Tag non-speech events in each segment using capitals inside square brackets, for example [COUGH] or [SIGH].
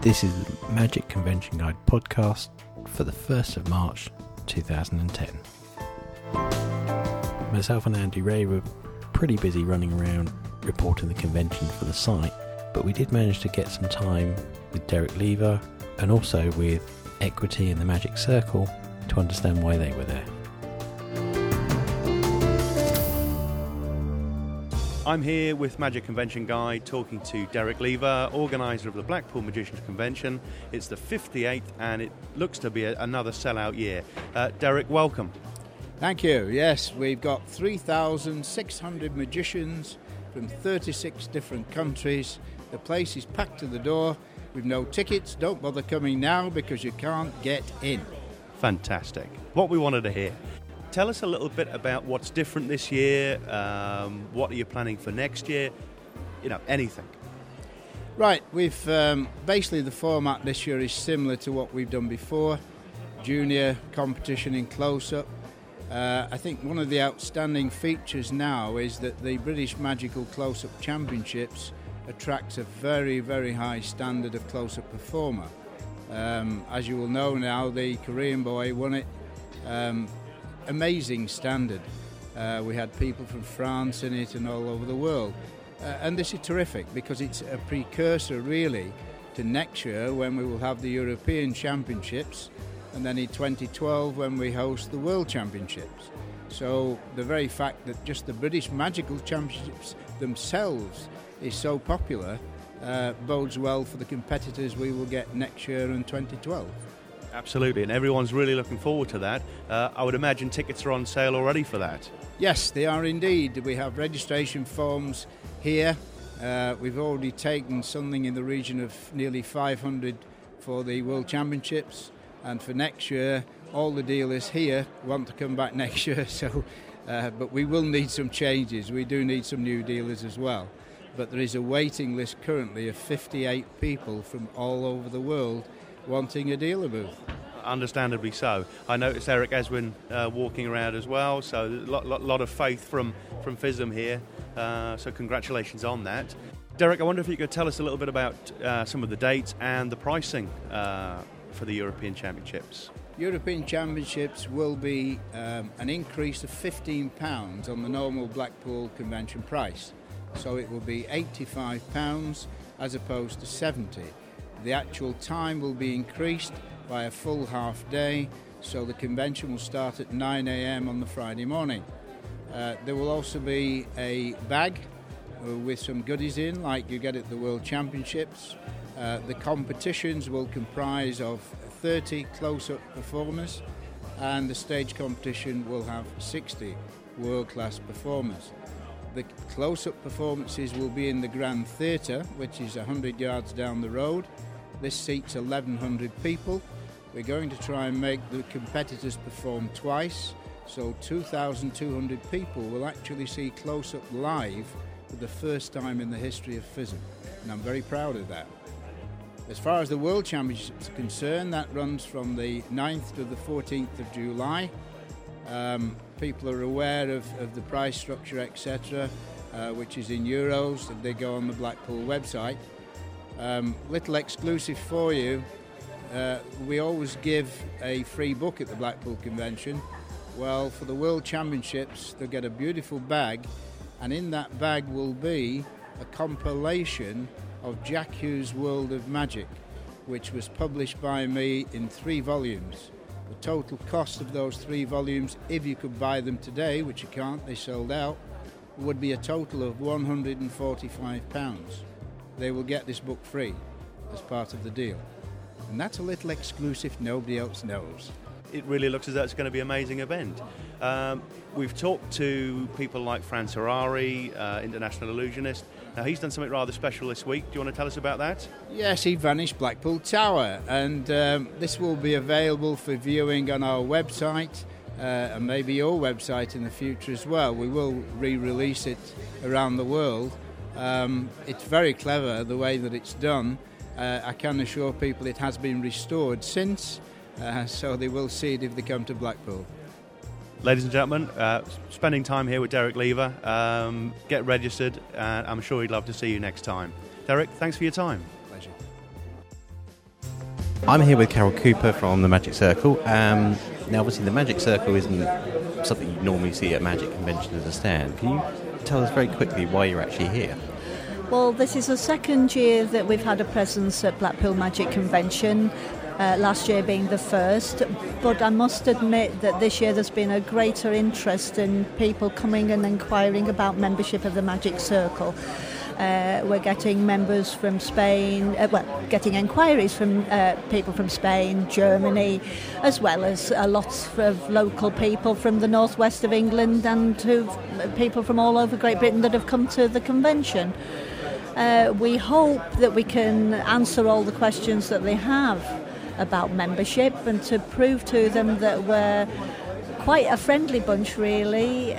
This is the Magic Convention Guide podcast for the 1st of March 2010. Myself and Andy Ray were pretty busy running around reporting the convention for the site, but we did manage to get some time with Derek Lever and also with Equity and the Magic Circle to understand why they were there. I'm here with Magic Convention Guide talking to Derek Lever, organiser of the Blackpool Magicians Convention. It's the 58th and it looks to be a, another sellout year. Uh, Derek, welcome. Thank you. Yes, we've got 3,600 magicians from 36 different countries. The place is packed to the door. We've no tickets. Don't bother coming now because you can't get in. Fantastic. What we wanted to hear. Tell us a little bit about what's different this year. Um, what are you planning for next year? You know, anything. Right, we've um, basically the format this year is similar to what we've done before junior competition in close up. Uh, I think one of the outstanding features now is that the British Magical Close Up Championships attracts a very, very high standard of close up performer. Um, as you will know now, the Korean boy won it. Um, amazing standard. Uh, we had people from France in it and all over the world. Uh, and this is terrific because it's a precursor, really, to next year when we will have the European Championships and then in 2012 when we host the World Championships. So the very fact that just the British Magical Championships themselves is so popular uh, bodes well for the competitors we will get next year in 2012. Absolutely, and everyone's really looking forward to that. Uh, I would imagine tickets are on sale already for that. Yes, they are indeed. We have registration forms here. Uh, we've already taken something in the region of nearly 500 for the World Championships, and for next year, all the dealers here want to come back [LAUGHS] next year. So, uh, but we will need some changes. We do need some new dealers as well. But there is a waiting list currently of 58 people from all over the world wanting a dealer booth. Understandably so. I noticed Eric Eswin uh, walking around as well, so a lot, lot, lot, of faith from, from FISM here. Uh, so congratulations on that. Derek, I wonder if you could tell us a little bit about uh, some of the dates and the pricing uh, for the European Championships. European Championships will be um, an increase of £15 on the normal Blackpool convention price. So it will be £85 as opposed to 70 the actual time will be increased by a full half day, so the convention will start at 9 a.m. on the Friday morning. Uh, there will also be a bag uh, with some goodies in, like you get at the World Championships. Uh, the competitions will comprise of 30 close-up performers, and the stage competition will have 60 world-class performers. The close-up performances will be in the Grand Theatre, which is 100 yards down the road, this seats 1,100 people. We're going to try and make the competitors perform twice, so 2,200 people will actually see close up live for the first time in the history of FISM, and I'm very proud of that. As far as the World Championships are concerned, that runs from the 9th to the 14th of July. Um, people are aware of, of the price structure, etc., uh, which is in euros, and they go on the Blackpool website. Um, little exclusive for you. Uh, we always give a free book at the Blackpool Convention. Well, for the World Championships, they'll get a beautiful bag, and in that bag will be a compilation of Jack Hughes' World of Magic, which was published by me in three volumes. The total cost of those three volumes, if you could buy them today, which you can't, they sold out, would be a total of £145 they will get this book free as part of the deal. And that's a little exclusive nobody else knows. It really looks as though it's going to be an amazing event. Um, we've talked to people like Franz Harary, uh, international illusionist. Now, he's done something rather special this week. Do you want to tell us about that? Yes, he vanished Blackpool Tower, and um, this will be available for viewing on our website. Uh, and maybe your website in the future as well. We will re release it around the world. Um, it's very clever the way that it's done. Uh, I can assure people it has been restored since, uh, so they will see it if they come to Blackpool. Ladies and gentlemen, uh, spending time here with Derek Lever. Um, get registered, and I'm sure he'd love to see you next time. Derek, thanks for your time. Pleasure. I'm here with Carol Cooper from the Magic Circle. Um, now, obviously, the Magic Circle isn't something you normally see at Magic Convention as a stand. Can you tell us very quickly why you're actually here? Well, this is the second year that we've had a presence at Blackpool Magic Convention. Uh, last year being the first, but I must admit that this year there's been a greater interest in people coming and inquiring about membership of the Magic Circle. Uh, we're getting members from Spain, uh, well, getting inquiries from uh, people from Spain, Germany, as well as a lot of local people from the northwest of England and people from all over Great Britain that have come to the convention. Uh, we hope that we can answer all the questions that they have about membership and to prove to them that we're quite a friendly bunch, really.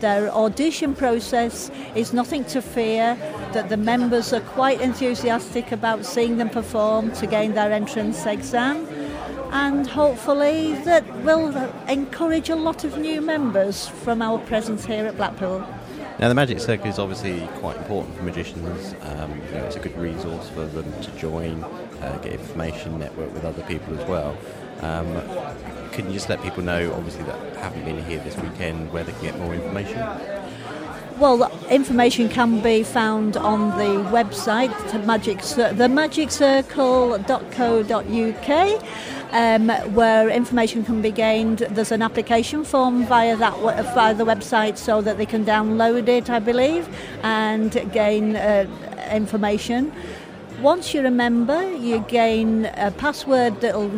Their audition process is nothing to fear, that the members are quite enthusiastic about seeing them perform to gain their entrance exam, and hopefully that will encourage a lot of new members from our presence here at Blackpool. Now, the Magic Circle is obviously quite important for magicians. Um, you know, it's a good resource for them to join, uh, get information, network with other people as well. Um, can you just let people know, obviously, that haven't been here this weekend, where they can get more information? Well, information can be found on the website, Magic, themagiccircle.co.uk, um, where information can be gained. There's an application form via that via the website, so that they can download it, I believe, and gain uh, information. Once you're a member, you gain a password that'll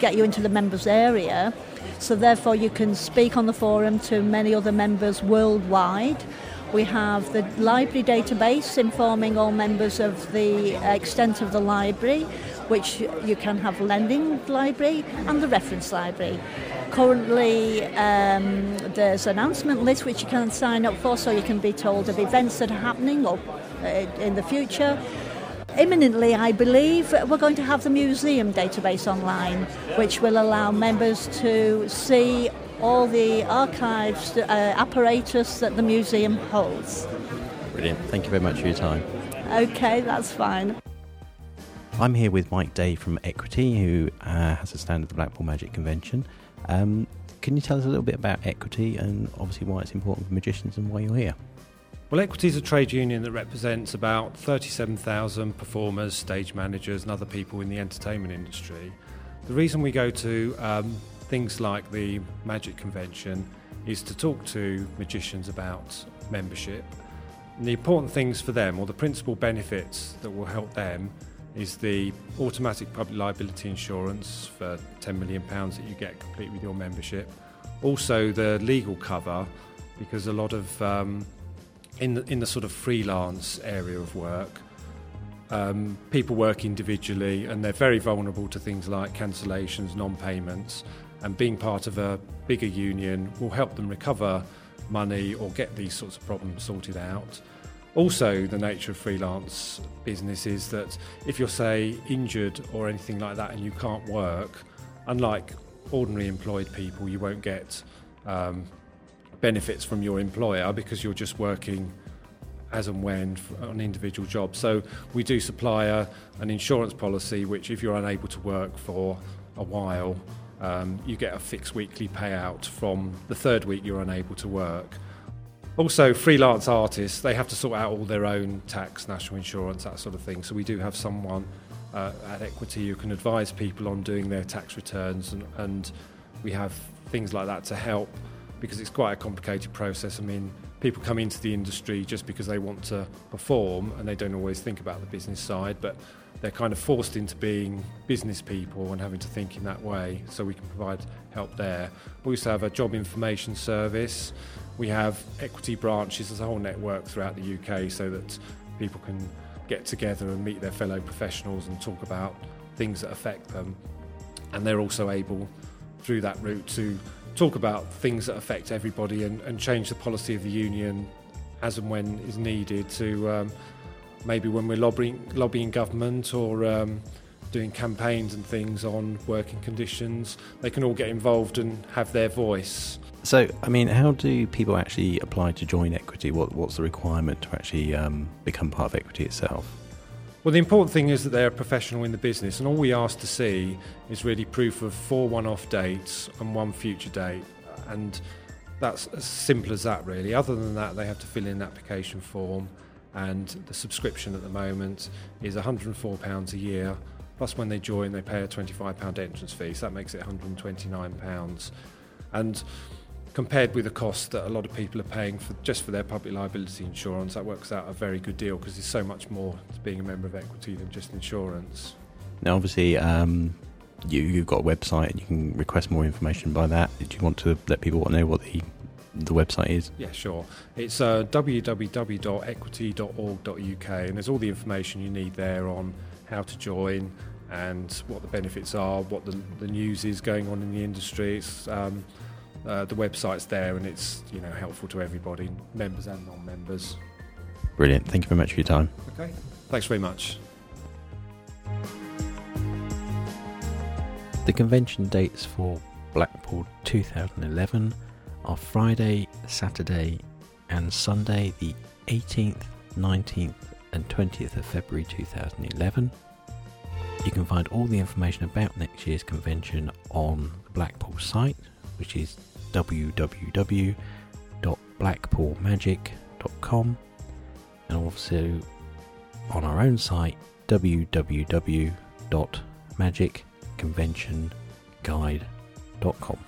get you into the members area. So therefore, you can speak on the forum to many other members worldwide. We have the library database informing all members of the extent of the library, which you can have lending library and the reference library. Currently, um, there's an announcement list which you can sign up for, so you can be told of events that are happening or uh, in the future imminently, I believe, we're going to have the museum database online, which will allow members to see all the archives, uh, apparatus that the museum holds. Brilliant. Thank you very much for your time. Okay, that's fine. I'm here with Mike Day from Equity, who uh, has a stand at the Blackpool Magic Convention. Um, can you tell us a little bit about Equity and obviously why it's important for magicians and why you're here? Well, Equity is a trade union that represents about 37,000 performers, stage managers, and other people in the entertainment industry. The reason we go to um, things like the Magic Convention is to talk to magicians about membership. And the important things for them, or the principal benefits that will help them, is the automatic public liability insurance for £10 million that you get complete with your membership. Also, the legal cover, because a lot of um, in the, in the sort of freelance area of work, um, people work individually and they're very vulnerable to things like cancellations, non-payments, and being part of a bigger union will help them recover money or get these sorts of problems sorted out. Also, the nature of freelance business is that if you're, say, injured or anything like that and you can't work, unlike ordinary employed people, you won't get um, benefits from your employer because you're just working as and when on individual jobs. So we do supply a, an insurance policy which if you're unable to work for a while, um, you get a fixed weekly payout from the third week you're unable to work. Also, freelance artists, they have to sort out all their own tax, national insurance, that sort of thing. So we do have someone uh, at Equity who can advise people on doing their tax returns and, and we have things like that to help because it's quite a complicated process. I mean, people come into the industry just because they want to perform and they don't always think about the business side, but they're kind of forced into being business people and having to think in that way. So we can provide help there. We also have a job information service. We have equity branches as a whole network throughout the UK so that people can get together and meet their fellow professionals and talk about things that affect them. And they're also able, through that route, to talk about things that affect everybody and, and change the policy of the union as and when is needed to um, maybe when we're lobbying, lobbying government or um, doing campaigns and things on working conditions, they can all get involved and have their voice. So, I mean, how do people actually apply to join Equity? What, what's the requirement to actually um, become part of Equity itself? Well, the important thing is that they're professional in the business, and all we ask to see is really proof of four one off dates and one future date. And that's as simple as that, really. Other than that, they have to fill in an application form, and the subscription at the moment is £104 a year. Plus, when they join, they pay a £25 entrance fee, so that makes it £129. And compared with the cost that a lot of people are paying for just for their public liability insurance, that works out a very good deal because there's so much more to being a member of equity than just insurance. Now, obviously, um, you, you've got a website and you can request more information by that. Do you want to let people know what the the website is? Yeah, sure. It's uh, www.equity.org.uk, and there's all the information you need there on how to join and what the benefits are, what the, the news is going on in the industry. It's, um, uh, the website's there, and it's you know helpful to everybody, members and non-members. Brilliant. Thank you very much for your time. Okay. Thanks very much. The convention dates for Blackpool 2011 are Friday, Saturday, and Sunday, the 18th, 19th, and 20th of February 2011. You can find all the information about next year's convention on the Blackpool site, which is www.blackpoolmagic.com, and also on our own site www.magicconventionguide.com.